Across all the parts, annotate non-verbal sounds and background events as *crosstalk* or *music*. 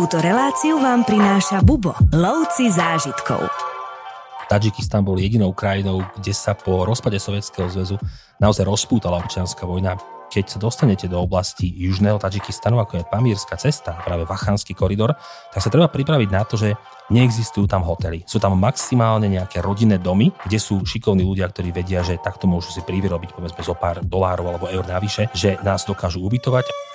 Túto reláciu vám prináša Bubo, lovci zážitkov. Tadžikistan bol jedinou krajinou, kde sa po rozpade Sovietskeho zväzu naozaj rozpútala občianská vojna. Keď sa dostanete do oblasti južného Tadžikistanu, ako je Pamírska cesta, práve Vachanský koridor, tak sa treba pripraviť na to, že neexistujú tam hotely. Sú tam maximálne nejaké rodinné domy, kde sú šikovní ľudia, ktorí vedia, že takto môžu si privyrobiť povedzme zo pár dolárov alebo eur navyše, že nás dokážu ubytovať.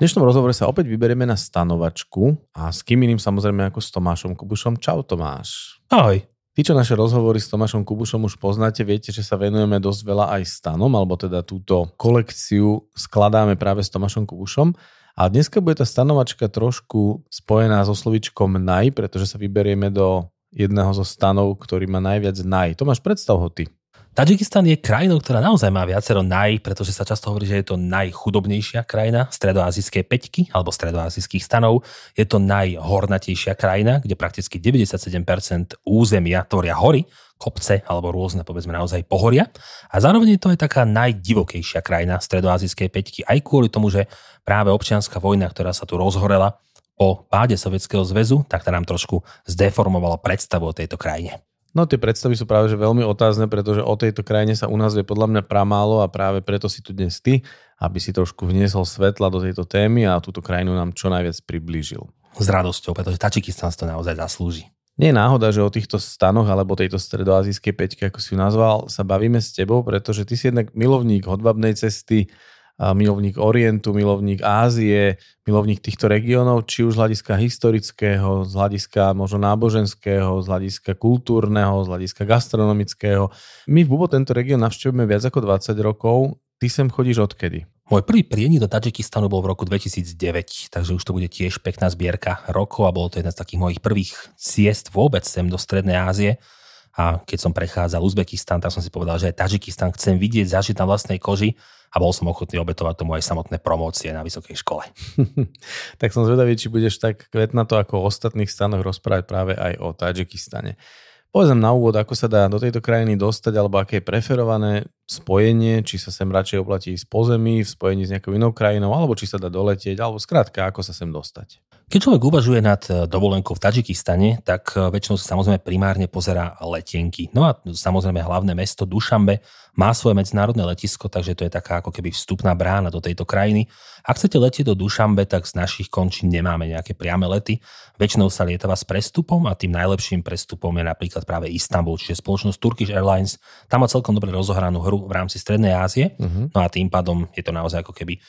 V dnešnom rozhovore sa opäť vyberieme na stanovačku a s kým iným samozrejme ako s Tomášom Kubušom. Čau Tomáš. Ahoj. Tí, čo naše rozhovory s Tomášom Kubušom už poznáte, viete, že sa venujeme dosť veľa aj stanom, alebo teda túto kolekciu skladáme práve s Tomášom Kubušom. A dneska bude tá stanovačka trošku spojená so slovičkom naj, pretože sa vyberieme do jedného zo stanov, ktorý má najviac naj. Tomáš, predstav ho ty. Tadžikistan je krajinou, ktorá naozaj má viacero naj, pretože sa často hovorí, že je to najchudobnejšia krajina stredoazijskej peťky alebo stredoazijských stanov. Je to najhornatejšia krajina, kde prakticky 97% územia tvoria hory, kopce alebo rôzne, povedzme naozaj pohoria. A zároveň je to aj taká najdivokejšia krajina stredoazijskej peťky, aj kvôli tomu, že práve občianská vojna, ktorá sa tu rozhorela po páde Sovietskeho zväzu, tak tá nám trošku zdeformovala predstavu o tejto krajine. No tie predstavy sú práve že veľmi otázne, pretože o tejto krajine sa u nás vie podľa mňa pramálo a práve preto si tu dnes ty, aby si trošku vniesol svetla do tejto témy a túto krajinu nám čo najviac priblížil. S radosťou, pretože Tačikistan to naozaj zaslúži. Nie je náhoda, že o týchto stanoch alebo tejto stredoazijskej peťke, ako si ju nazval, sa bavíme s tebou, pretože ty si jednak milovník hodbabnej cesty, milovník Orientu, milovník Ázie, milovník týchto regiónov, či už z hľadiska historického, z hľadiska možno náboženského, z hľadiska kultúrneho, z hľadiska gastronomického. My v Bubo tento región navštevujeme viac ako 20 rokov. Ty sem chodíš odkedy? Môj prvý prienik do Tadžikistanu bol v roku 2009, takže už to bude tiež pekná zbierka rokov a bolo to jedna z takých mojich prvých ciest vôbec sem do Strednej Ázie. A keď som prechádzal Uzbekistan, tak som si povedal, že aj Tadžikistan chcem vidieť, zažiť na vlastnej koži a bol som ochotný obetovať tomu aj samotné promócie na vysokej škole. *laughs* tak som zvedavý, či budeš tak kvetnato ako o ostatných stanoch rozprávať práve aj o Tadžikistane. Povedzme na úvod, ako sa dá do tejto krajiny dostať, alebo aké je preferované spojenie, či sa sem radšej oplatí z pozemí, v spojení s nejakou inou krajinou, alebo či sa dá doletieť, alebo skrátka, ako sa sem dostať. Keď človek uvažuje nad e, dovolenkou v Tadžikistane, tak e, väčšinou sa samozrejme primárne pozera letenky. No a samozrejme hlavné mesto Dušambe má svoje medzinárodné letisko, takže to je taká ako keby vstupná brána do tejto krajiny. Ak chcete letieť do Dušambe, tak z našich končín nemáme nejaké priame lety. Väčšinou sa lietava s prestupom a tým najlepším prestupom je napríklad práve Istanbul, čiže spoločnosť Turkish Airlines. Tam má celkom dobre rozohranú hru v rámci Strednej Ázie, uh-huh. no a tým pádom je to naozaj ako keby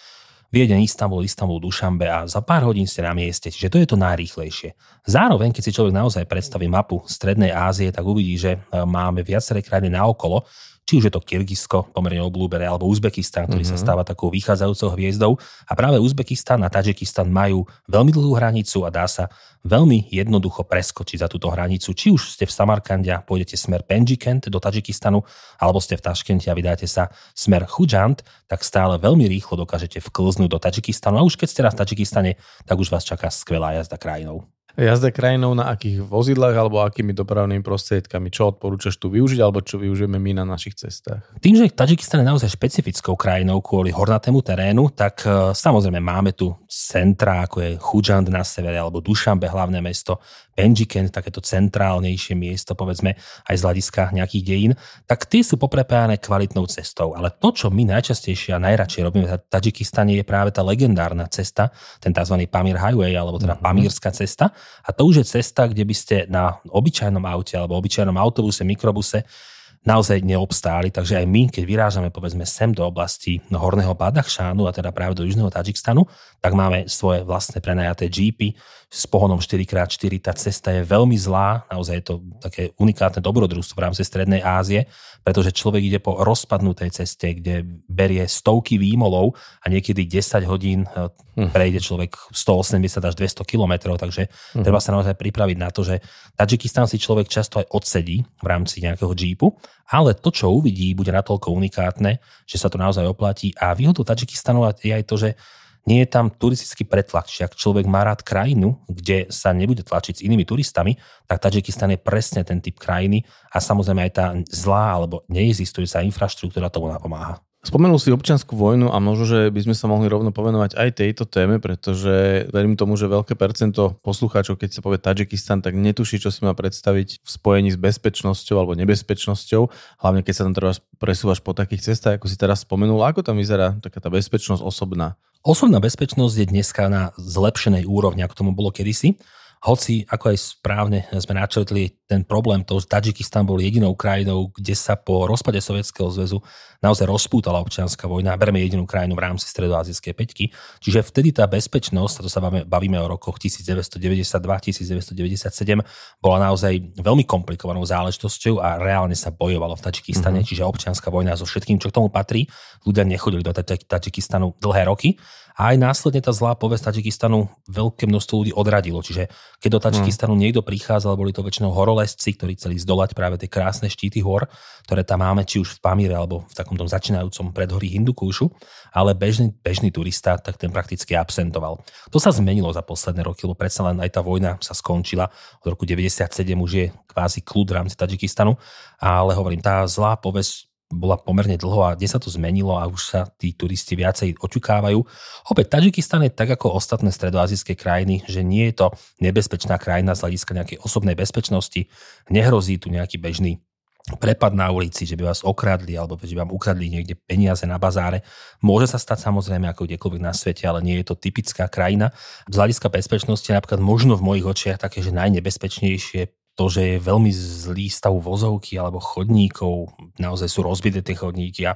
Viedeň, Istanbul, Istanbul, Dušambe a za pár hodín ste na mieste, čiže to je to najrýchlejšie. Zároveň, keď si človek naozaj predstaví mapu Strednej Ázie, tak uvidí, že e, máme viaceré krajiny naokolo, či už je to Kyrgyzsko, pomerne obľúbené, alebo Uzbekistan, ktorý mm-hmm. sa mhm. stáva takou vychádzajúcou hviezdou. A práve Uzbekistan a Tadžikistan majú veľmi dlhú hranicu a dá sa veľmi jednoducho preskočiť za túto hranicu. Či už ste v Samarkande a pôjdete smer Penjikent do Tadžikistanu, alebo ste v Taškente a vydáte sa smer Chujant, tak stále veľmi rýchlo dokážete vklznúť do Tadžikistanu. A už keď ste raz v Tadžikistane, tak už vás čaká skvelá jazda krajinou. Jazda krajinou na akých vozidlách alebo akými dopravnými prostriedkami? Čo odporúčaš tu využiť alebo čo využijeme my na našich cestách? Tým, že Tadžikistan je naozaj špecifickou krajinou kvôli hornatému terénu, tak e, samozrejme máme tu centra, ako je Chujand na severe alebo Dušambe, hlavné mesto, Penjikent, takéto centrálnejšie miesto, povedzme aj z hľadiska nejakých dejín, tak tie sú poprepájane kvalitnou cestou. Ale to, čo my najčastejšie a najradšej robíme v Tadžikistane, je práve tá legendárna cesta, ten tzv. Pamir Highway, alebo teda mm-hmm. Pamírska cesta. A to už je cesta, kde by ste na obyčajnom aute alebo obyčajnom autobuse, mikrobuse naozaj neobstáli, takže aj my, keď vyrážame povedzme sem do oblasti Horného Badachšánu a teda práve do Južného Tadžikstanu, tak máme svoje vlastné prenajaté jeepy s pohonom 4x4. Tá cesta je veľmi zlá, naozaj je to také unikátne dobrodružstvo v rámci Strednej Ázie, pretože človek ide po rozpadnutej ceste, kde berie stovky výmolov a niekedy 10 hodín hm. prejde človek 180 až 200 kilometrov, takže hm. treba sa naozaj pripraviť na to, že Tadžikistan si človek často aj odsedí v rámci nejakého jeepu ale to, čo uvidí, bude natoľko unikátne, že sa to naozaj oplatí. A výhodou Tadžikistanu je aj to, že nie je tam turistický pretlak. Čiže ak človek má rád krajinu, kde sa nebude tlačiť s inými turistami, tak Tadžikistan je presne ten typ krajiny a samozrejme aj tá zlá alebo neexistujúca infraštruktúra tomu napomáha. Spomenul si občianskú vojnu a možno, že by sme sa mohli rovno povenovať aj tejto téme, pretože verím tomu, že veľké percento poslucháčov, keď sa povie Tadžikistan, tak netuší, čo si má predstaviť v spojení s bezpečnosťou alebo nebezpečnosťou, hlavne keď sa tam teraz presúvaš po takých cestách, ako si teraz spomenul. Ako tam vyzerá taká tá bezpečnosť osobná? Osobná bezpečnosť je dneska na zlepšenej úrovni, ako tomu bolo kedysi. Hoci, ako aj správne sme načrtli, ten problém to, že Tadžikistan bol jedinou krajinou, kde sa po rozpade Sovietskeho zväzu naozaj rozpútala občianská vojna. Berme jedinú krajinu v rámci stredoazijskej peťky. Čiže vtedy tá bezpečnosť, to sa bavíme, bavíme o rokoch 1992-1997, bola naozaj veľmi komplikovanou záležitosťou a reálne sa bojovalo v Tadžikistane, mm-hmm. čiže občianská vojna so všetkým, čo k tomu patrí. Ľudia nechodili do Tadžikistanu dlhé roky a aj následne tá zlá povesť Tadžikistanu veľké množstvo ľudí odradilo. Čiže keď do Tadžikistanu hmm. niekto prichádzal, boli to väčšinou horolezci, ktorí chceli zdolať práve tie krásne štíty hor, ktoré tam máme, či už v Pamíre alebo v takom tom začínajúcom predhorí Hindukúšu, ale bežný, bežný turista, tak ten prakticky absentoval. To sa zmenilo za posledné roky, lebo predsa len aj tá vojna sa skončila. Od roku 97 už je kvázi kľud v rámci Tadžikistanu, ale hovorím, tá zlá povesť bola pomerne dlho a dnes sa to zmenilo a už sa tí turisti viacej očukávajú. Opäť Tadžikistan je tak ako ostatné stredoazijské krajiny, že nie je to nebezpečná krajina z hľadiska nejakej osobnej bezpečnosti, nehrozí tu nejaký bežný prepad na ulici, že by vás okradli alebo že by vám ukradli niekde peniaze na bazáre. Môže sa stať samozrejme ako kdekoľvek na svete, ale nie je to typická krajina. Z hľadiska bezpečnosti napríklad možno v mojich očiach také, že najnebezpečnejšie to, že je veľmi zlý stav vozovky alebo chodníkov, naozaj sú rozbité tie chodníky a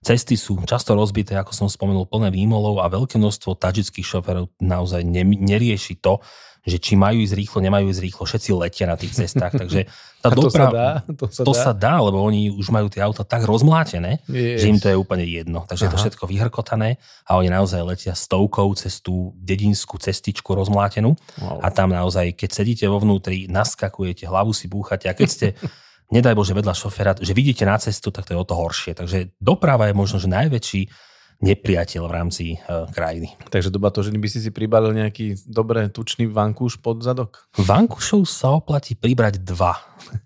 cesty sú často rozbité, ako som spomenul, plné výmolov a veľké množstvo tadžických šoferov naozaj ne, nerieši to, že či majú ísť rýchlo, nemajú ísť rýchlo, všetci letia na tých cestách, takže tá *laughs* to doprava, sa dá? To, sa, to dá? sa dá, lebo oni už majú tie auta tak rozmlátené, yes. že im to je úplne jedno. Takže Aha. je to všetko vyhrkotané a oni naozaj letia stovkou cez tú dedinskú cestičku rozmlátenú wow. a tam naozaj, keď sedíte vo vnútri, naskakujete, hlavu si búchate a keď ste *laughs* nedaj Bože vedľa šoféra, že vidíte na cestu, tak to je o to horšie. Takže doprava je možno, že najväčší nepriateľ v rámci uh, krajiny. Takže doba to, že by si si pribalil nejaký dobre tučný vankúš pod zadok? Vankúšov sa oplatí pribrať dva,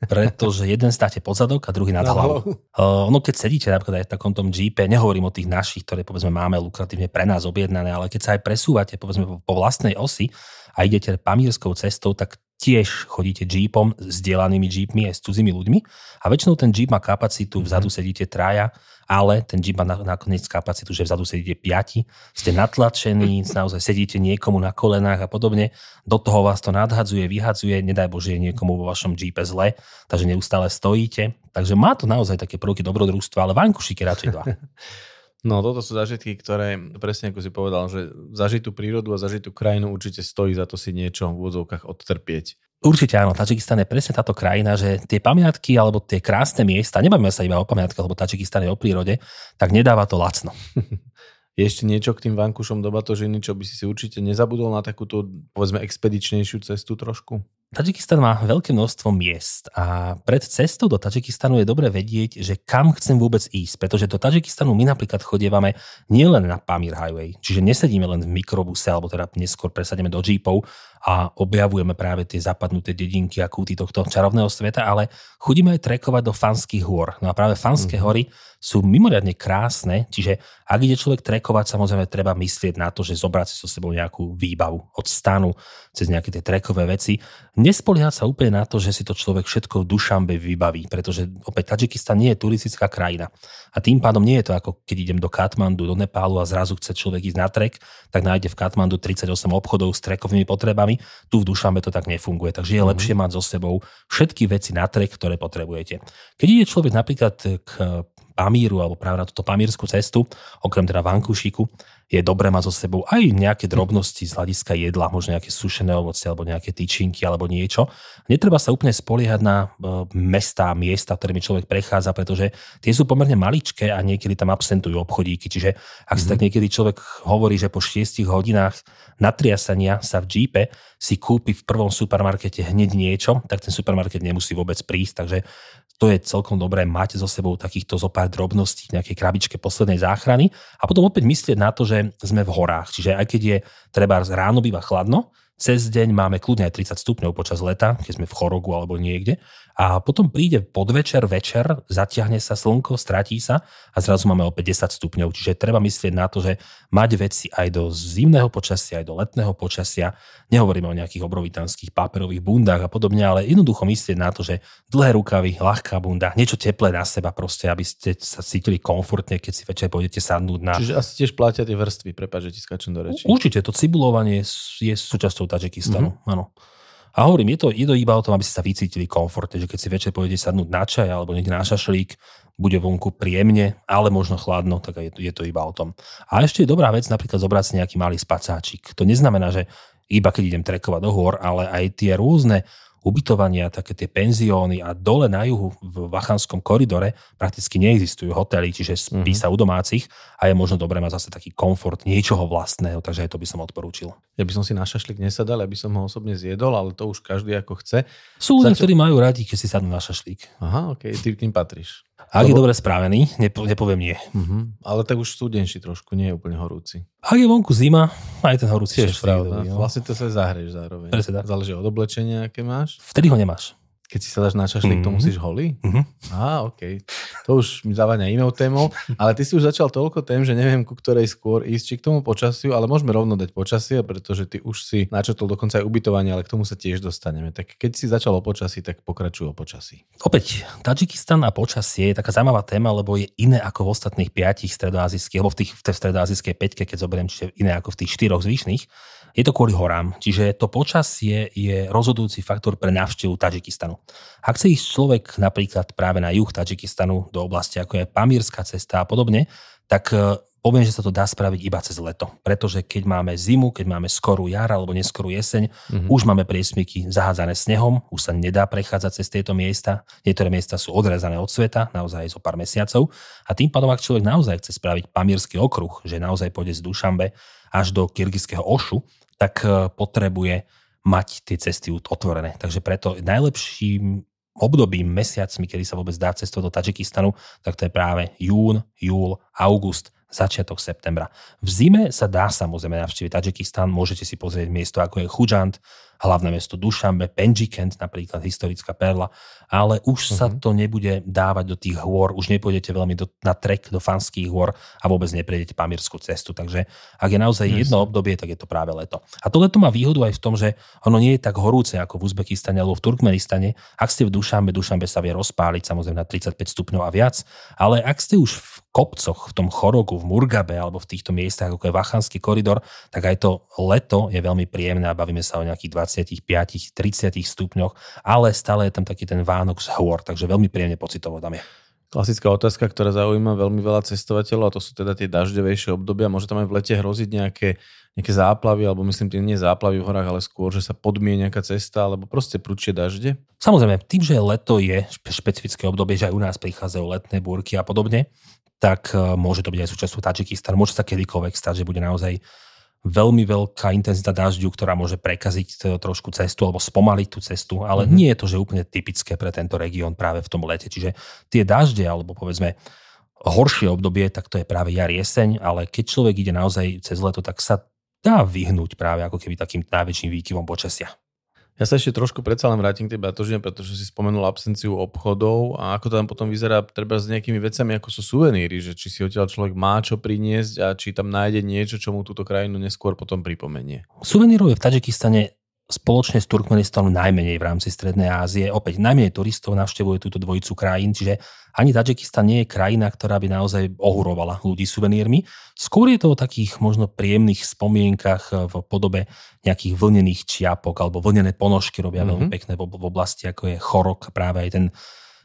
pretože jeden státe pod zadok a druhý nad hlavou. Uh, ono keď sedíte napríklad aj v takom tom jeepe, nehovorím o tých našich, ktoré povedzme máme lukratívne pre nás objednané, ale keď sa aj presúvate povedzme po vlastnej osi a idete pamírskou cestou, tak tiež chodíte jeepom s dielanými jeepmi aj s cudzími ľuďmi? A väčšinou ten jeep má kapacitu, vzadu sedíte traja, ale ten jeep má nakoniec kapacitu, že vzadu sedíte piati, ste natlačení, *laughs* naozaj sedíte niekomu na kolenách a podobne, do toho vás to nadhadzuje, vyhadzuje, nedaj Bože je niekomu vo vašom jeepe zle, takže neustále stojíte. Takže má to naozaj také prvky dobrodružstva, ale vankušíky radšej dva. *laughs* No toto sú zažitky, ktoré, presne ako si povedal, že zažitú prírodu a zažitú krajinu určite stojí za to si niečo v úvodzovkách odtrpieť. Určite áno, Tadžikistan je presne táto krajina, že tie pamiatky alebo tie krásne miesta, nebavíme sa iba o pamiatkách, lebo Tadžikistan je o prírode, tak nedáva to lacno. *laughs* Je ešte niečo k tým vankušom do Batožiny, čo by si si určite nezabudol na takúto, povedzme, expedičnejšiu cestu trošku? Tadžikistan má veľké množstvo miest a pred cestou do Tadžikistanu je dobre vedieť, že kam chcem vôbec ísť, pretože do Tadžikistanu my napríklad chodievame nielen na Pamir Highway, čiže nesedíme len v mikrobuse, alebo teda neskôr presadíme do jeepov a objavujeme práve tie zapadnuté dedinky a kúty tohto čarovného sveta, ale chodíme aj trekovať do Fanských hôr. No a práve Fanské mm-hmm. hory sú mimoriadne krásne, čiže ak ide človek trekovať, samozrejme treba myslieť na to, že zobrať si so sebou nejakú výbavu od stanu cez nejaké tie trekové veci. Nespoliehať sa úplne na to, že si to človek všetko v Dušambe vybaví, pretože opäť Tadžikistan nie je turistická krajina. A tým pádom nie je to ako keď idem do Katmandu, do Nepálu a zrazu chce človek ísť na trek, tak nájde v Katmandu 38 obchodov s trekovými potrebami. Tu v Dušambe to tak nefunguje, takže je mm-hmm. lepšie mať so sebou všetky veci na trek, ktoré potrebujete. Keď ide človek napríklad k Pamíru alebo práve na túto pamírskú cestu, okrem teda vankušiku, je dobré mať so sebou aj nejaké drobnosti z hľadiska jedla, možno nejaké sušené ovoce alebo nejaké tyčinky alebo niečo. Netreba sa úplne spoliehať na e, mesta, miesta, ktorými človek prechádza, pretože tie sú pomerne maličké a niekedy tam absentujú obchodíky. Čiže ak mm-hmm. si tak mhm. niekedy človek hovorí, že po 6 hodinách natriasania sa v džípe si kúpi v prvom supermarkete hneď niečo, tak ten supermarket nemusí vôbec prísť. Takže to je celkom dobré mať so sebou takýchto zo pár drobností v nejakej krabičke poslednej záchrany a potom opäť myslieť na to, že sme v horách. Čiže aj keď je treba ráno býva chladno, cez deň máme kľudne aj 30 stupňov počas leta, keď sme v Chorogu alebo niekde. A potom príde podvečer, večer, zatiahne sa slnko, stratí sa a zrazu máme opäť 10 stupňov. Čiže treba myslieť na to, že mať veci aj do zimného počasia, aj do letného počasia. Nehovoríme o nejakých obrovitanských páperových bundách a podobne, ale jednoducho myslieť na to, že dlhé rukavy, ľahká bunda, niečo teplé na seba proste, aby ste sa cítili komfortne, keď si večer pôjdete sadnúť na... Čiže asi tiež platia tie vrstvy, prepáč, že ti skačem do reči. Určite, to cibulovanie je súčasťou Tadžikistanu, mm-hmm. áno. A hovorím, je to, je iba o tom, aby ste sa vycítili komfortne, že keď si večer pôjdete sadnúť na čaj alebo niekde na šašlík, bude vonku príjemne, ale možno chladno, tak je, je to iba o tom. A ešte je dobrá vec napríklad zobrať si nejaký malý spacáčik. To neznamená, že iba keď idem trekovať do hôr, ale aj tie rôzne ubytovania, také tie penzióny a dole na juhu v Vachanskom koridore prakticky neexistujú hotely, čiže spí mm-hmm. sa u domácich a je možno dobré mať zase taký komfort niečoho vlastného, takže aj to by som odporúčil. Ja by som si na šašlik nesadal, aby som ho osobne zjedol, ale to už každý ako chce. Sú ľudia, Začal... ktorí majú radi, keď si sadnú na šašlík. Aha, ok, ty k ním patríš. Ak Lebo... je dobre správený, nepo, nepoviem nie. Uh-huh. Ale tak už studenší trošku, nie je úplne horúci. Ak je vonku zima, aj ten horúci tiež pravda. No. Vlastne to sa zahrieš zároveň. Presne Záleží od oblečenia, aké máš. Vtedy ho nemáš. Keď si sa dáš na šašlík, mm-hmm. to musíš holý? Mm-hmm. Á, OK. To už mi zaváňa inou témou. Ale ty si už začal toľko tém, že neviem, ku ktorej skôr ísť, či k tomu počasiu, ale môžeme rovno dať počasie, pretože ty už si načetol dokonca aj ubytovanie, ale k tomu sa tiež dostaneme. Tak keď si začal o počasí, tak pokračuj o počasí. Opäť, Tadžikistan a počasie je taká zaujímavá téma, lebo je iné ako v ostatných piatich stredoazijských, alebo v, tých, v tej stredoazijskej peťke, keď zoberiem, čiže iné ako v tých štyroch zvyšných. Je to kvôli horám, čiže to počasie je rozhodujúci faktor pre návštevu Tadžikistanu. Ak chce ísť človek napríklad práve na juh Tadžikistanu do oblasti ako je Pamírska cesta a podobne, tak e, poviem, že sa to dá spraviť iba cez leto. Pretože keď máme zimu, keď máme skorú jar alebo neskorú jeseň, mm-hmm. už máme priesmyky zahádzané snehom, už sa nedá prechádzať cez tieto miesta. Niektoré miesta sú odrezané od sveta, naozaj zo pár mesiacov. A tým pádom, ak človek naozaj chce spraviť pamírsky okruh, že naozaj pôjde z Dušambe až do kyrgyzského Ošu, tak e, potrebuje mať tie cesty otvorené. Takže preto najlepším obdobím, mesiacmi, kedy sa vôbec dá cestovať do Tadžikistanu, tak to je práve jún, júl, august, začiatok septembra. V zime sa dá samozrejme navštíviť Tadžikistan, môžete si pozrieť miesto ako je Chujant, hlavné mesto Dušambe, Penjikent, napríklad historická perla, ale už uh-huh. sa mhm. to nebude dávať do tých hôr, už nepôjdete veľmi do, na trek do fanských hôr a vôbec neprejdete pamírskú cestu. Takže ak je naozaj yes. jedno obdobie, tak je to práve leto. A to leto má výhodu aj v tom, že ono nie je tak horúce ako v Uzbekistane alebo v Turkmenistane. Ak ste v Dušambe, Dušambe sa vie rozpáliť samozrejme na 35 stupňov a viac, ale ak ste už v kopcoch, v tom Chorogu, v Murgabe alebo v týchto miestach, ako je Vachanský koridor, tak aj to leto je veľmi príjemné a bavíme sa o nejakých 25-30 stupňoch, ale stále je tam taký ten Vánok z hôr, takže veľmi príjemne pocitovo tam je. Klasická otázka, ktorá zaujíma veľmi veľa cestovateľov, a to sú teda tie dažďovejšie obdobia. Môže tam aj v lete hroziť nejaké, nejaké záplavy, alebo myslím tým nie záplavy v horách, ale skôr, že sa podmie nejaká cesta, alebo proste prúčie dažde? Samozrejme, tým, že leto je špecifické obdobie, že aj u nás prichádzajú letné búrky a podobne, tak e, môže to byť aj súčasťou Tadžikistan. Môže sa kedykoľvek stať, že bude naozaj veľmi veľká intenzita dažďu, ktorá môže prekaziť trošku cestu alebo spomaliť tú cestu, ale mm-hmm. nie je to, že úplne typické pre tento región práve v tom lete. Čiže tie dažde alebo povedzme horšie obdobie, tak to je práve jar, jeseň, ale keď človek ide naozaj cez leto, tak sa dá vyhnúť práve ako keby takým najväčším výkyvom počasia. Ja sa ešte trošku predsa len vrátim k tej batožine, pretože si spomenul absenciu obchodov a ako to tam potom vyzerá treba s nejakými vecami, ako sú suveníry, že či si odtiaľ človek má čo priniesť a či tam nájde niečo, čo mu túto krajinu neskôr potom pripomenie. Suvenírov je v Tadžikistane spoločne s Turkmenistanom najmenej v rámci Strednej Ázie. Opäť najmenej turistov navštevuje túto dvojicu krajín, čiže ani Tadžikistan nie je krajina, ktorá by naozaj ohurovala ľudí suvenírmi. Skôr je to o takých možno príjemných spomienkach v podobe nejakých vlnených čiapok alebo vlnené ponožky robia mm-hmm. veľmi pekné v, oblasti, ako je Chorok, práve aj ten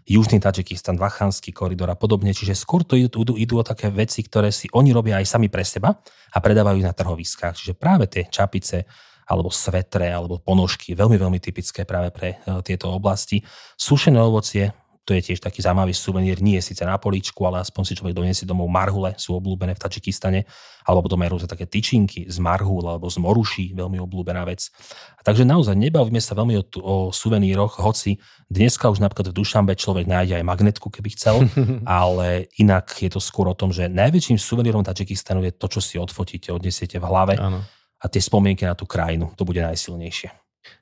Južný Tadžikistan, Vachanský koridor a podobne. Čiže skôr to idú, idú, idú o také veci, ktoré si oni robia aj sami pre seba a predávajú na trhoviskách. Čiže práve tie čapice, alebo svetre, alebo ponožky, veľmi, veľmi typické práve pre e, tieto oblasti. Sušené ovocie, to je tiež taký zaujímavý suvenír, nie je síce na políčku, ale aspoň si človek doniesie domov marhule, sú obľúbené v Tadžikistane, alebo potom aj rôzne také tyčinky z marhul alebo z moruší, veľmi obľúbená vec. A takže naozaj nebavíme sa veľmi o, o suveníroch, hoci dneska už napríklad v Dušambe človek nájde aj magnetku, keby chcel, *laughs* ale inak je to skôr o tom, že najväčším suvenírom Tadžikistanu je to, čo si odfotíte, odnesiete v hlave. Áno a tie spomienky na tú krajinu, to bude najsilnejšie.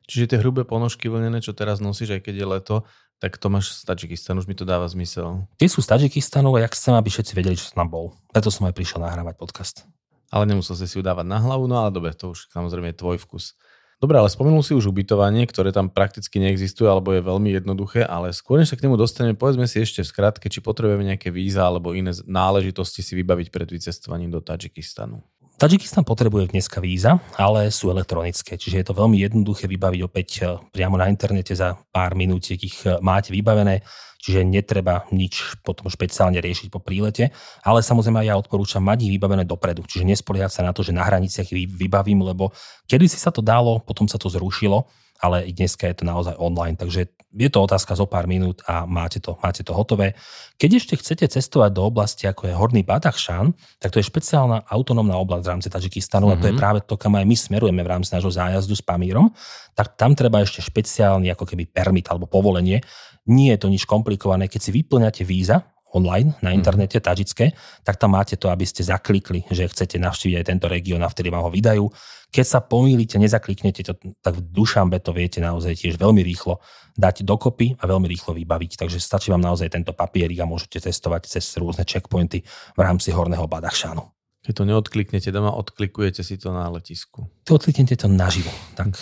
Čiže tie hrubé ponožky vlnené, čo teraz nosíš, aj keď je leto, tak to máš z Tadžikistanu, už mi to dáva zmysel. Tie sú z Tadžikistanu a ja chcem, aby všetci vedeli, čo som tam bol. Preto som aj prišiel nahrávať podcast. Ale nemusel si si ju dávať na hlavu, no ale dobre, to už samozrejme je tvoj vkus. Dobre, ale spomenul si už ubytovanie, ktoré tam prakticky neexistuje alebo je veľmi jednoduché, ale skôr než sa k nemu dostaneme, povedzme si ešte v skratke, či potrebujeme nejaké víza alebo iné náležitosti si vybaviť pred vycestovaním do Tadžikistanu. Tadžikistan potrebuje dneska víza, ale sú elektronické, čiže je to veľmi jednoduché vybaviť opäť e, priamo na internete za pár minút, ich e, máte vybavené, čiže netreba nič potom špeciálne riešiť po prílete, ale samozrejme ja odporúčam mať ich vybavené dopredu, čiže nespoliehať sa na to, že na hraniciach vybavím, lebo kedy si sa to dalo, potom sa to zrušilo ale i dneska je to naozaj online, takže je to otázka zo pár minút a máte to, máte to hotové. Keď ešte chcete cestovať do oblasti, ako je Horný Badachšan, tak to je špeciálna autonómna oblasť v rámci Tadžikistanu mm-hmm. a to je mhm. práve to, kam aj my smerujeme v rámci nášho zájazdu s Pamírom, tak tam treba ešte špeciálny ako keby permit alebo povolenie. Nie je to nič komplikované, keď si vyplňate víza, online na mhm. internete mm. tadžické, tak tam máte to, aby ste zaklikli, že chcete navštíviť aj tento región a vtedy vám ho vydajú. Keď sa pomýlite, nezakliknete to, tak v Dušambe to viete naozaj tiež veľmi rýchlo dať dokopy a veľmi rýchlo vybaviť. Takže stačí vám naozaj tento papierik a môžete testovať cez rôzne checkpointy v rámci Horného Badachšanu. Keď to neodkliknete doma, odklikujete si to na letisku. To odkliknete to naživo. Tak.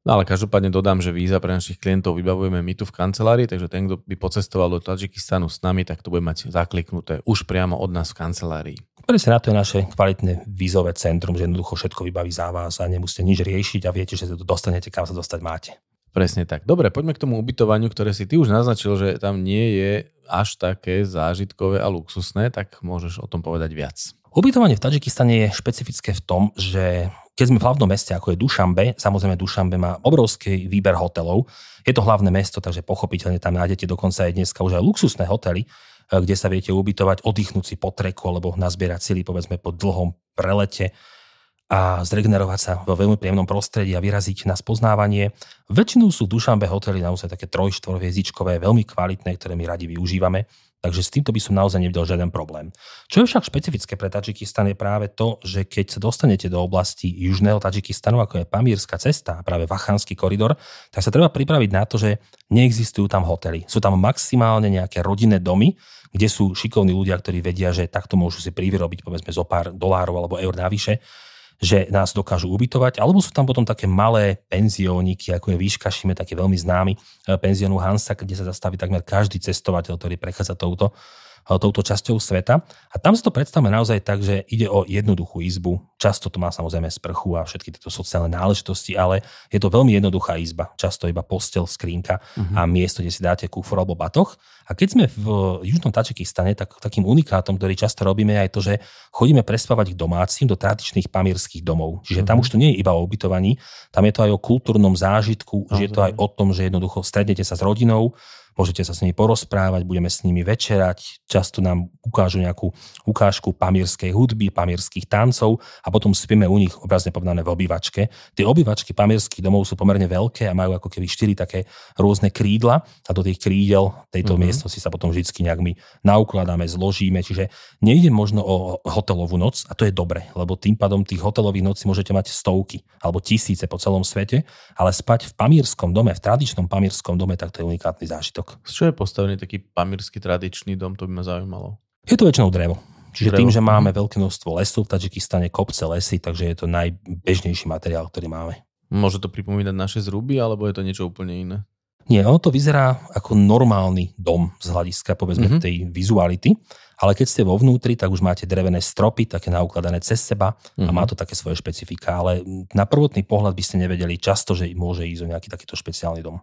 No ale každopádne dodám, že víza pre našich klientov vybavujeme my tu v kancelárii, takže ten, kto by pocestoval do Tadžikistanu s nami, tak to bude mať zakliknuté už priamo od nás v kancelárii. Presne na to je naše kvalitné vízové centrum, že jednoducho všetko vybaví za vás a nemusíte nič riešiť a viete, že sa to dostanete, kam sa dostať máte. Presne tak. Dobre, poďme k tomu ubytovaniu, ktoré si ty už naznačil, že tam nie je až také zážitkové a luxusné, tak môžeš o tom povedať viac. Ubytovanie v Tadžikistane je špecifické v tom, že keď sme v hlavnom meste, ako je Dušambe, samozrejme Dušambe má obrovský výber hotelov. Je to hlavné mesto, takže pochopiteľne tam nájdete dokonca aj dneska už aj luxusné hotely, eh, kde sa viete ubytovať, oddychnúť si po treku alebo nazbierať sily povedzme po dlhom prelete a zregenerovať sa vo veľmi príjemnom prostredí a vyraziť na spoznávanie. Väčšinou sú v Dušambe hotely naozaj také troj, štvorhviezdičkové, veľmi kvalitné, ktoré my radi využívame. Takže s týmto by som naozaj nevidel žiaden problém. Čo je však špecifické pre Tadžikistan je práve to, že keď sa dostanete do oblasti južného Tadžikistanu, ako je Pamírska cesta práve Vachanský koridor, tak sa treba pripraviť na to, že neexistujú tam hotely. Sú tam maximálne nejaké rodinné domy, kde sú šikovní ľudia, ktorí vedia, že takto môžu si privyrobiť povedzme zo pár dolárov alebo eur navyše že nás dokážu ubytovať, alebo sú tam potom také malé penzióniky, ako je Výška Šime, taký veľmi známy eh, penziónu Hansa, kde sa zastaví takmer každý cestovateľ, ktorý prechádza touto touto časťou sveta. A tam si to predstavme naozaj tak, že ide o jednoduchú izbu. Často to má samozrejme sprchu a všetky tieto sociálne náležitosti, ale je to veľmi jednoduchá izba. Často iba postel, skrínka uh-huh. a miesto, kde si dáte kufor alebo batoch. A keď sme v južnom Tačikistane, tak takým unikátom, ktorý často robíme, je aj to, že chodíme prespávať k domácim do tradičných pamírskych domov. Čiže tam uh-huh. už to nie je iba o ubytovaní, tam je to aj o kultúrnom zážitku, uh-huh. že je to aj o tom, že jednoducho stretnete sa s rodinou, môžete sa s nimi porozprávať, budeme s nimi večerať, často nám ukážu nejakú ukážku pamierskej hudby, pamierských tancov a potom spíme u nich obrazne povedané v obývačke. Tie obývačky pamierských domov sú pomerne veľké a majú ako keby štyri také rôzne krídla a do tých krídel tejto mm-hmm. miestnosti sa potom vždy nejak my naukladáme, zložíme, čiže nejde možno o hotelovú noc a to je dobre, lebo tým pádom tých hotelových nocí môžete mať stovky alebo tisíce po celom svete, ale spať v pamírskom dome, v tradičnom pamírskom dome, tak to je unikátny zážitok. Z čo je postavený taký pamírsky tradičný dom, to by ma zaujímalo. Je to väčšinou drevo. Čiže drevo. tým, že máme veľké množstvo lesov v Tadžikistane, kopce, lesy, takže je to najbežnejší materiál, ktorý máme. Môže to pripomínať naše zruby, alebo je to niečo úplne iné? Nie, ono to vyzerá ako normálny dom z hľadiska, povedzme, mm-hmm. tej vizuality, ale keď ste vo vnútri, tak už máte drevené stropy, také naukladané cez seba mm-hmm. a má mhm. to také svoje špecifika, ale na prvotný pohľad by ste nevedeli často, že môže ísť o nejaký takýto špeciálny dom.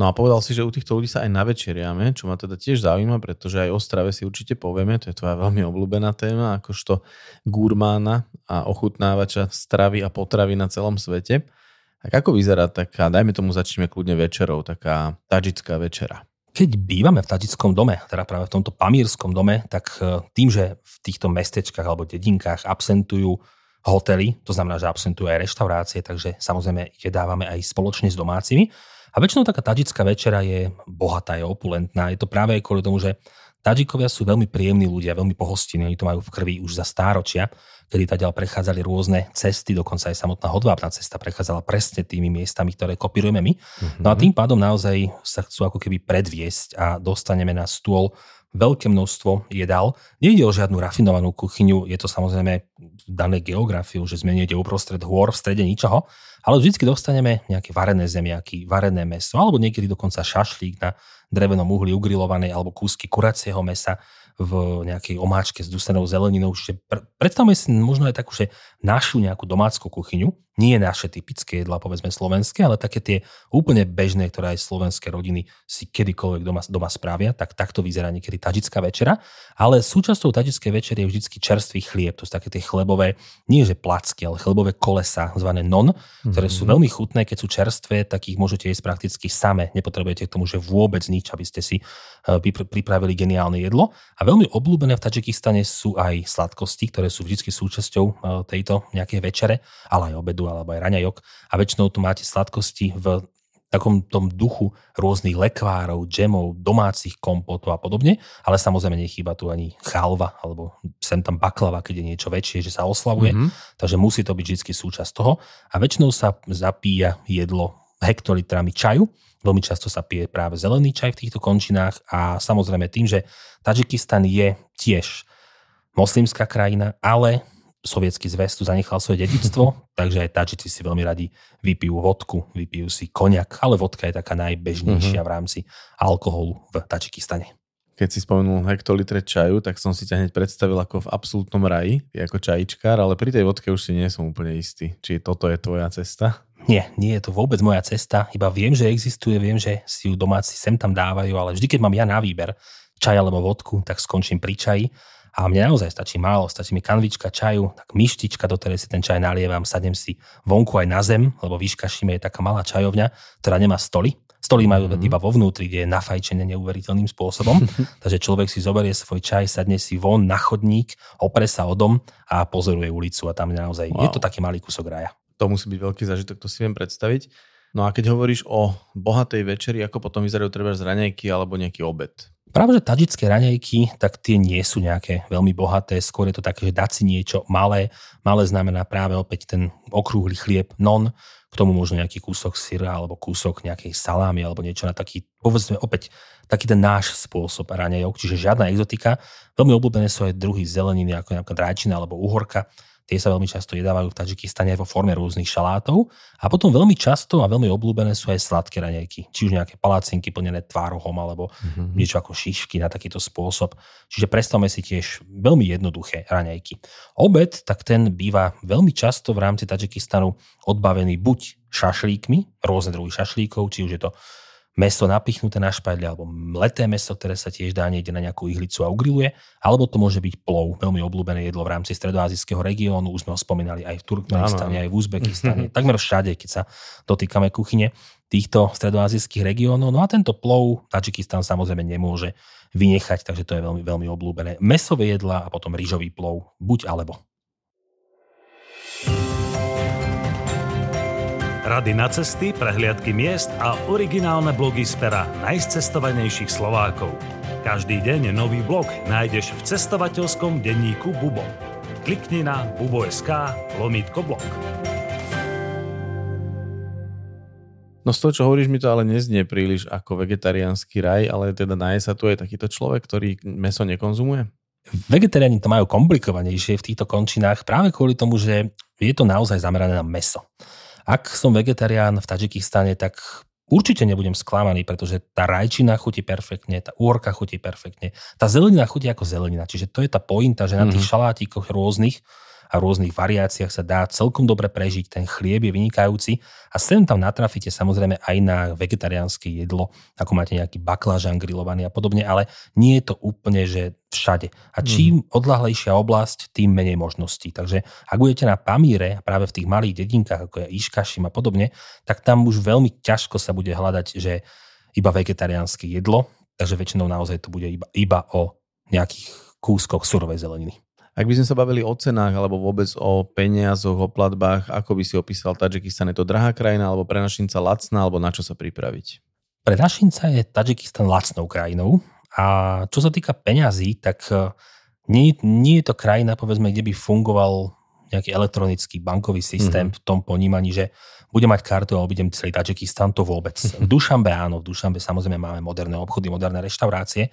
No a povedal si, že u týchto ľudí sa aj navečeriame, čo ma teda tiež zaujíma, pretože aj o strave si určite povieme, to je tvoja veľmi obľúbená téma, akožto gurmána a ochutnávača stravy a potravy na celom svete. Tak ako vyzerá taká, dajme tomu začneme kľudne večerou, taká tadžická večera? Keď bývame v tadžickom dome, teda práve v tomto pamírskom dome, tak e, tým, že v týchto mestečkách alebo dedinkách absentujú hotely, to znamená, že absentujú aj reštaurácie, takže samozrejme jedávame aj spoločne s domácimi. A väčšinou taká tadžická večera je bohatá, je opulentná. Je to práve aj kvôli tomu, že Tadžikovia sú veľmi príjemní ľudia, veľmi pohostinní, oni to majú v krvi už za stáročia, kedy ďal prechádzali rôzne cesty, dokonca aj samotná hodvábna cesta prechádzala presne tými miestami, ktoré kopírujeme my. Mm-hmm. No a tým pádom naozaj sa chcú ako keby predviesť a dostaneme na stôl veľké množstvo jedál. Nejde o žiadnu rafinovanú kuchyňu, je to samozrejme dané geografiu, že sme niekde uprostred hôr, v strede ničoho, ale vždy dostaneme nejaké varené zemiaky, varené meso, alebo niekedy dokonca šašlík na drevenom uhli ugrilovanej alebo kúsky kuracieho mesa v nejakej omáčke s dusenou zeleninou. Čiže predstavme si možno aj takú, že našu nejakú domácku kuchyňu, nie naše typické jedla, povedzme slovenské, ale také tie úplne bežné, ktoré aj slovenské rodiny si kedykoľvek doma, doma spravia, tak takto vyzerá niekedy tadžická večera. Ale súčasťou tadžickej večery je vždy čerstvý chlieb, to sú také tie chlebové, nie že placky, ale chlebové kolesa, zvané non, ktoré mm-hmm. sú mhm. veľmi chutné, keď sú čerstvé, tak ich môžete jesť prakticky same. Nepotrebujete k tomu, že vôbec nič, aby ste si eh, pripravili geniálne jedlo. A veľmi obľúbené v Tadžikistane sú aj sladkosti, ktoré sú vždy súčasťou eh, tejto nejakej večere, ale aj obedu alebo aj raňajok. A väčšinou tu máte sladkosti v takom tom duchu rôznych lekvárov, džemov, domácich kompotov a podobne, ale samozrejme nechýba tu ani chalva alebo sem tam baklava, keď je niečo väčšie, že sa oslavuje, mm-hmm. takže musí to byť vždy súčasť toho. A väčšinou sa zapíja jedlo hektolitrami čaju, veľmi často sa pije práve zelený čaj v týchto končinách a samozrejme tým, že Tadžikistan je tiež moslimská krajina, ale sovietský zväz tu zanechal svoje dedictvo, *laughs* takže aj Tadžici si veľmi radi vypijú vodku, vypijú si koniak, ale vodka je taká najbežnejšia mm-hmm. v rámci alkoholu v Tadžikistane. Keď si spomenul hektolitre čaju, tak som si ťa hneď predstavil ako v absolútnom raji, ako čajičkár, ale pri tej vodke už si nie som úplne istý. Či toto je tvoja cesta? Nie, nie je to vôbec moja cesta, iba viem, že existuje, viem, že si ju domáci sem tam dávajú, ale vždy, keď mám ja na výber čaj alebo vodku, tak skončím pri čaji a mne naozaj stačí málo, stačí mi kanvička čaju, tak myštička, do ktorej si ten čaj nalievam, sadem si vonku aj na zem, lebo výška Šime je taká malá čajovňa, ktorá nemá stoly. Stoly majú mm-hmm. iba vo vnútri, kde je nafajčené neuveriteľným spôsobom. *laughs* Takže človek si zoberie svoj čaj, sadne si von na chodník, opre sa o dom a pozoruje ulicu a tam naozaj wow. je to taký malý kúsok raja. To musí byť veľký zážitok, to si viem predstaviť. No a keď hovoríš o bohatej večeri, ako potom vyzerajú treba z raňajky alebo nejaký obed? Práve, že tadžické raňajky, tak tie nie sú nejaké veľmi bohaté, skôr je to také, že dať si niečo malé. Malé znamená práve opäť ten okrúhly chlieb non, k tomu možno nejaký kúsok syra alebo kúsok nejakej salámy alebo niečo na taký, povedzme opäť, taký ten náš spôsob raňajok, čiže žiadna exotika. Veľmi obľúbené sú aj druhy zeleniny, ako napríklad rajčina alebo uhorka Tie sa veľmi často jedávajú v Tadžikistane vo forme rôznych šalátov. A potom veľmi často a veľmi obľúbené sú aj sladké raňajky. Či už nejaké palacinky plnené tvárohom alebo mm-hmm. niečo ako šišky na takýto spôsob. Čiže predstavme si tiež veľmi jednoduché raňajky. Obed, tak ten býva veľmi často v rámci Tadžikistanu odbavený buď šašlíkmi, rôzne druhy šašlíkov, či už je to meso napichnuté na špajdle alebo mleté meso, ktoré sa tiež dá niekde na nejakú ihlicu a ugriluje, alebo to môže byť plov, veľmi obľúbené jedlo v rámci stredoazijského regiónu, už sme ho spomínali aj v Turkmenistane, aj v Uzbekistane, *laughs* takmer všade, keď sa dotýkame kuchyne týchto stredoazijských regiónov. No a tento plov Tadžikistan samozrejme nemôže vynechať, takže to je veľmi, veľmi obľúbené. Mesové jedla a potom rýžový plov, buď alebo. Rady na cesty, prehliadky miest a originálne blogy z pera najcestovanejších Slovákov. Každý deň nový blog nájdeš v cestovateľskom denníku Bubo. Klikni na bubo.sk lomítko blog. No z toho, čo hovoríš, mi to ale neznie príliš ako vegetariánsky raj, ale teda naje sa tu aj takýto človek, ktorý meso nekonzumuje? Vegetariáni to majú komplikovanejšie v týchto končinách práve kvôli tomu, že je to naozaj zamerané na meso. Ak som vegetarián v Tadžikistane, tak určite nebudem sklamaný, pretože tá rajčina chutí perfektne, tá úorka chutí perfektne, tá zelenina chutí ako zelenina. Čiže to je tá pointa, že na tých mm-hmm. šalátikoch rôznych a rôznych variáciách sa dá celkom dobre prežiť, ten chlieb je vynikajúci a sem tam natrafíte samozrejme aj na vegetariánske jedlo, ako máte nejaký baklažan grillovaný a podobne, ale nie je to úplne, že všade. A mhm. čím mm. odlahlejšia oblasť, tým menej možností. Takže ak budete na Pamíre, práve v tých malých dedinkách, ako je Iškašim a podobne, tak tam už veľmi ťažko sa bude hľadať, že iba vegetariánske jedlo, takže väčšinou naozaj to bude iba, iba o nejakých kúskoch surovej zeleniny. Ak by sme sa bavili o cenách alebo vôbec o peniazoch, o platbách, ako by si opísal Tadžikistan? Je to drahá krajina alebo pre našinca lacná alebo na čo sa pripraviť? Pre našinca je Tadžikistan lacnou krajinou a čo sa týka peňazí, tak e, nie, nie je to krajina, povedzme, kde by fungoval nejaký elektronický bankový systém mm-hmm. v tom ponímaní, že bude mať kartu a obidem celý Tadžikistan, to vôbec. V Dušambe áno, v Dušambe samozrejme máme moderné obchody, moderné reštaurácie.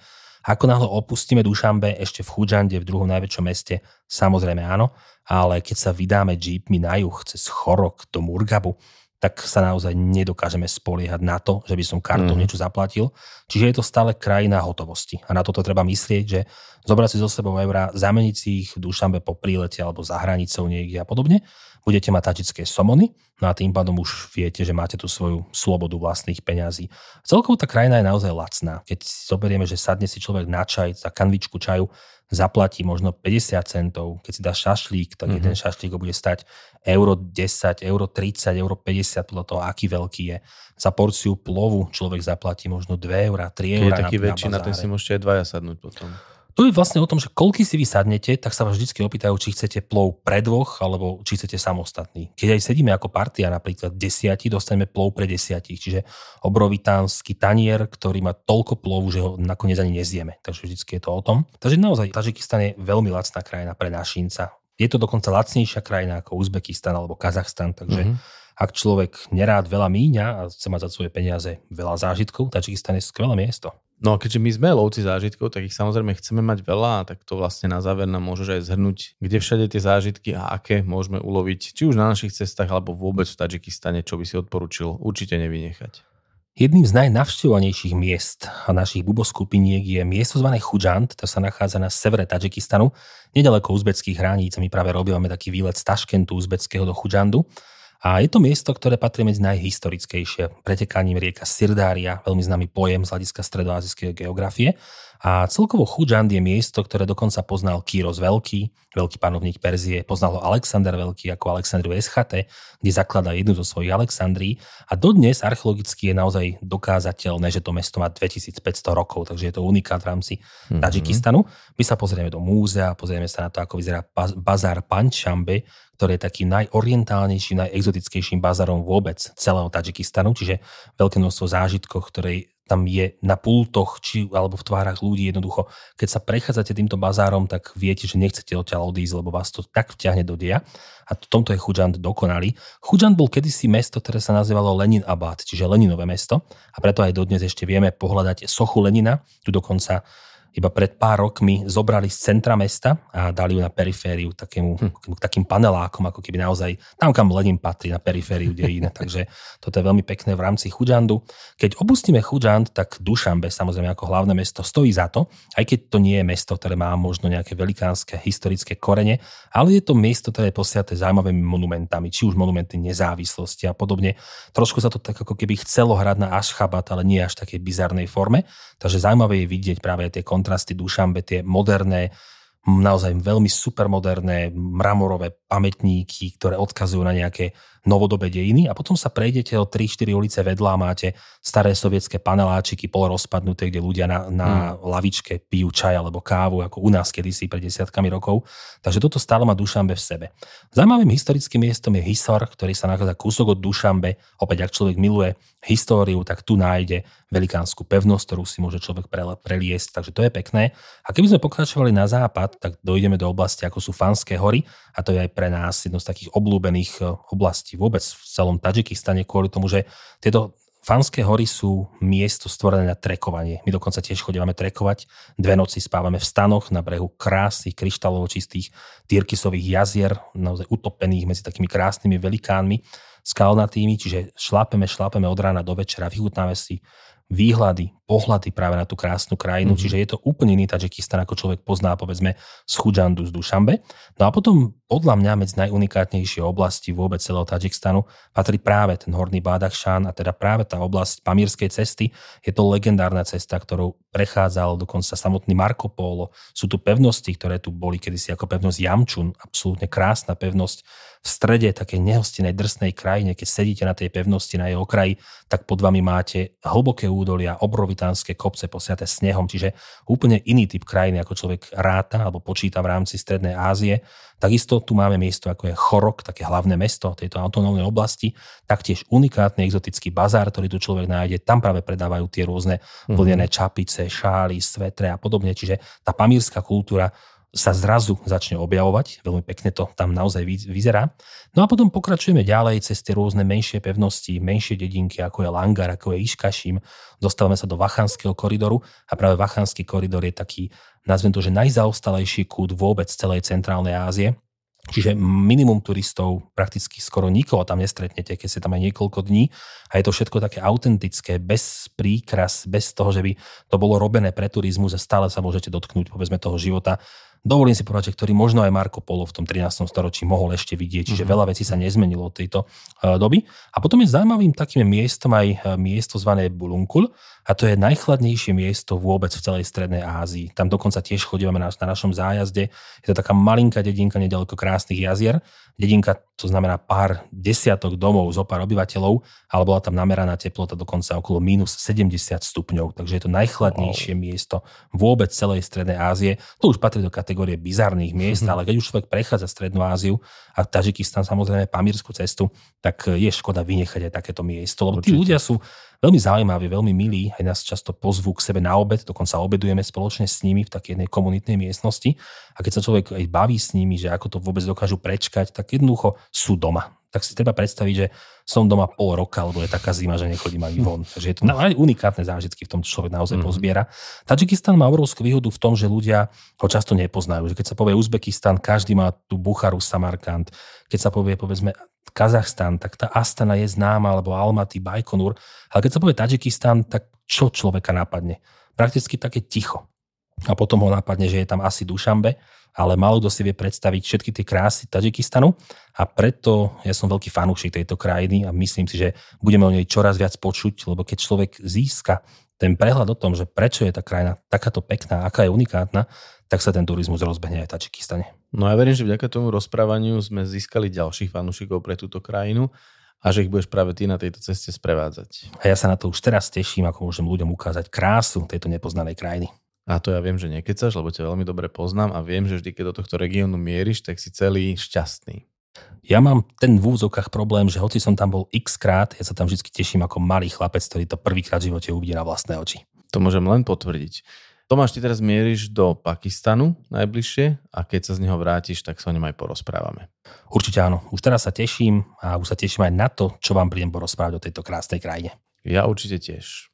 Ako náhle opustíme Dušambe ešte v Chudžande, v druhom najväčšom meste, samozrejme áno, ale keď sa vydáme jeepmi na juh cez Chorok do Murgabu, tak sa naozaj nedokážeme spoliehať na to, že by som kartou mm. niečo zaplatil. Čiže je to stále krajina hotovosti. A na toto treba myslieť, že zobrať si zo sebou eurá, zameniť si ich v Dušambe po prílete alebo za hranicou niekde a podobne. Budete mať tačické somony, no a tým pádom už viete, že máte tú svoju slobodu vlastných peňazí. Celkovo tá krajina je naozaj lacná. Keď zoberieme, že sadne si človek na čaj za kanvičku čaju, zaplatí možno 50 centov. Keď si dá šašlík, tak mm-hmm. jeden šašlík ho bude stať euro 10, euro 30, euro 50, podľa toho, aký veľký je. Za porciu plovu človek zaplatí možno 2 eurá, 3 eurá. Keď je taký väčší, na ten si môžete aj dvaja sadnúť potom. To je vlastne o tom, že koľky si vy sadnete, tak sa vás vždy opýtajú, či chcete plov pre dvoch, alebo či chcete samostatný. Keď aj sedíme ako partia, napríklad desiati, dostaneme plov pre desiatich. Čiže obrovitánsky tanier, ktorý má toľko plovu, že ho nakoniec ani nezieme. Takže vždy je to o tom. Takže naozaj Tažikistan je veľmi lacná krajina pre našinca. Je to dokonca lacnejšia krajina ako Uzbekistan alebo Kazachstan, takže mm-hmm. ak človek nerád veľa míňa a chce mať za svoje peniaze veľa zážitkov, Tažikistan je skvelé miesto. No a keďže my sme lovci zážitkov, tak ich samozrejme chceme mať veľa, tak to vlastne na záver nám môžeš aj zhrnúť, kde všade tie zážitky a aké môžeme uloviť, či už na našich cestách, alebo vôbec v Tadžikistane, čo by si odporučil určite nevynechať. Jedným z najnavštevovanejších miest a našich buboskupiniek je miesto zvané Chudžant, to sa nachádza na severe Tadžikistanu, nedaleko uzbeckých hraníc. My práve robíme taký výlet z Taškentu uzbeckého do Chudžandu a je to miesto, ktoré patrí medzi najhistorickejšie. Pretekaním rieka Sirdária, veľmi známy pojem z hľadiska stredoazijskej geografie. A celkovo Chudžand je miesto, ktoré dokonca poznal Kýros Veľký, veľký panovník Perzie, poznal ho Alexander Veľký ako Alexandru Eschate, kde zakladá jednu zo svojich Alexandrí. A dodnes archeologicky je naozaj dokázateľné, že to mesto má 2500 rokov, takže je to unikát v rámci mm-hmm. Tadžikistanu. My sa pozrieme do múzea, pozrieme sa na to, ako vyzerá bazár Panchambe, ktorý je takým najorientálnejším, najexotickejším bazárom vôbec celého Tadžikistanu, čiže veľké množstvo zážitkov, ktoré tam je na pultoch či, alebo v tvárach ľudí jednoducho. Keď sa prechádzate týmto bazárom, tak viete, že nechcete odtiaľ odísť, lebo vás to tak vťahne do dia. A v tomto je Chudžant dokonalý. Chudžant bol kedysi mesto, ktoré sa nazývalo Lenin Abad, čiže Leninové mesto. A preto aj dodnes ešte vieme pohľadať sochu Lenina. Tu dokonca iba pred pár rokmi zobrali z centra mesta a dali ju na perifériu takému, hm. takým panelákom, ako keby naozaj tam, kam Lenin patrí, na perifériu dejín. *laughs* Takže toto je veľmi pekné v rámci Chudžandu. Keď opustíme Chudžand, tak Dušambe, samozrejme ako hlavné mesto, stojí za to, aj keď to nie je mesto, ktoré má možno nejaké velikánske historické korene, ale je to miesto, ktoré je posiate zaujímavými monumentami, či už monumenty nezávislosti a podobne. Trošku sa to tak ako keby chcelo hrať na Ašchabat, ale nie až takej bizarnej forme. Takže zaujímavé je vidieť práve tie kontrasty Dušambe, tie moderné, naozaj veľmi supermoderné mramorové pamätníky, ktoré odkazujú na nejaké novodobé dejiny a potom sa prejdete o 3-4 ulice vedľa a máte staré sovietské paneláčiky polorozpadnuté, kde ľudia na, na hmm. lavičke pijú čaj alebo kávu, ako u nás kedysi pred desiatkami rokov. Takže toto stále má Dušambe v sebe. Zaujímavým historickým miestom je Hisor, ktorý sa nachádza kúsok od Dušambe. Opäť, ak človek miluje históriu, tak tu nájde velikánsku pevnosť, ktorú si môže človek preliesť, takže to je pekné. A keby sme pokračovali na západ, tak dojdeme do oblasti, ako sú Fanské hory, a to je aj pre nás jedno z takých obľúbených eh, oblastí vôbec v celom Tadžikistane kvôli tomu, že tieto Fanské hory sú miesto stvorené na trekovanie. My dokonca tiež chodíme trekovať. Dve noci spávame v stanoch na brehu krásnych, kryštálovo čistých Tyrkisových jazier, naozaj utopených medzi takými krásnymi velikánmi skalnatými, čiže šlapeme, šlapeme od rána do večera, vychutnáme si výhľady, pohľady práve na tú krásnu krajinu, mm-hmm. čiže je to úplne iný Tadžikistan, ako človek pozná, povedzme, z Chudžandu, z Dušambe. No a potom, podľa mňa, medzi najunikátnejšie oblasti vôbec celého Tadžikistanu patrí práve ten horný Bádachšán a teda práve tá oblasť Pamírskej cesty. Je to legendárna cesta, ktorou prechádzal dokonca samotný Marco Polo. Sú tu pevnosti, ktoré tu boli kedysi ako pevnosť Jamčun, absolútne krásna pevnosť v strede takej nehostinej drsnej krajine, keď sedíte na tej pevnosti, na jej okraji, tak pod vami máte hlboké údolia, obrovy rangutánske kopce posiate snehom, čiže úplne iný typ krajiny, ako človek ráta alebo počíta v rámci Strednej Ázie. Takisto tu máme miesto, ako je Chorok, také hlavné mesto tejto autonómnej oblasti, taktiež unikátny exotický bazár, ktorý tu človek nájde. Tam práve predávajú tie rôzne mhm. vlnené čapice, šály, svetre a podobne. Čiže tá pamírska kultúra sa zrazu začne objavovať. Veľmi pekne to tam naozaj vyzerá. No a potom pokračujeme ďalej cez tie rôzne menšie pevnosti, menšie dedinky, ako je Langar, ako je Iškaším. Dostávame sa do Vachanského koridoru a práve Vachanský koridor je taký, nazvem to, že najzaostalejší kút vôbec celej centrálnej Ázie. Čiže minimum turistov, prakticky skoro nikoho tam nestretnete, keď ste tam aj niekoľko dní a je to všetko také autentické, bez príkras, bez toho, že by to bolo robené pre turizmus a stále sa môžete dotknúť povedzme toho života dovolím si povedať, že ktorý možno aj Marko Polo v tom 13. storočí mohol ešte vidieť, čiže mm-hmm. veľa vecí sa nezmenilo od tejto uh, doby. A potom je zaujímavým takým miestom aj uh, miesto zvané Bulunkul a to je najchladnejšie miesto vôbec v celej Strednej Ázii. Tam dokonca tiež chodíme na, na našom zájazde. Je to taká malinká dedinka nedaleko krásnych jazier. Dedinka to znamená pár desiatok domov zo pár obyvateľov, ale bola tam nameraná teplota dokonca okolo minus 70 stupňov, takže je to najchladnejšie wow. miesto vôbec celej Strednej Ázie. To už patrí do kategórie bizarných miest, mm-hmm. ale keď už človek prechádza Strednú Áziu a Tadžikistan samozrejme Pamírsku cestu, tak je škoda vynechať aj takéto miesto, lebo tí ľudia sú veľmi zaujímaví, veľmi milí, aj nás často pozvú k sebe na obed, dokonca obedujeme spoločne s nimi v takej jednej komunitnej miestnosti a keď sa človek aj baví s nimi, že ako to vôbec dokážu prečkať, tak jednoducho sú doma. Tak si treba predstaviť, že som doma pol roka, lebo je taká zima, že nechodím ani von. Takže je to aj unikátne zážitky v tom, čo človek naozaj mm. pozbiera. Tadžikistan má obrovskú výhodu v tom, že ľudia ho často nepoznajú. Že keď sa povie Uzbekistan, každý má tú Bucharu, Samarkand. Keď sa povie, povedzme, Kazachstan, tak tá Astana je známa, alebo Almaty, Bajkonur. Ale keď sa povie Tadžikistan, tak čo človeka napadne? Prakticky také ticho. A potom ho napadne, že je tam asi Dušambe, ale malo kto si vie predstaviť všetky tie krásy Tadžikistanu a preto ja som veľký fanúšik tejto krajiny a myslím si, že budeme o nej čoraz viac počuť, lebo keď človek získa ten prehľad o tom, že prečo je tá krajina takáto pekná, aká je unikátna, tak sa ten turizmus rozbehne aj v Tadžikistane. No ja verím, že vďaka tomu rozprávaniu sme získali ďalších fanúšikov pre túto krajinu a že ich budeš práve ty na tejto ceste sprevádzať. A ja sa na to už teraz teším, ako môžem ľuďom ukázať krásu tejto nepoznanej krajiny. A to ja viem, že nekecaš, lebo ťa veľmi dobre poznám a viem, že vždy, keď do tohto regiónu mieríš, tak si celý šťastný. Ja mám ten v úzokách problém, že hoci som tam bol x krát, ja sa tam vždy teším ako malý chlapec, ktorý to prvýkrát v živote uvidí na vlastné oči. To môžem len potvrdiť. Tomáš, ty teraz mieríš do Pakistanu najbližšie a keď sa z neho vrátiš, tak sa o ňom aj porozprávame. Určite áno. Už teraz sa teším a už sa teším aj na to, čo vám prídem porozprávať o tejto krásnej krajine. Ja určite tiež.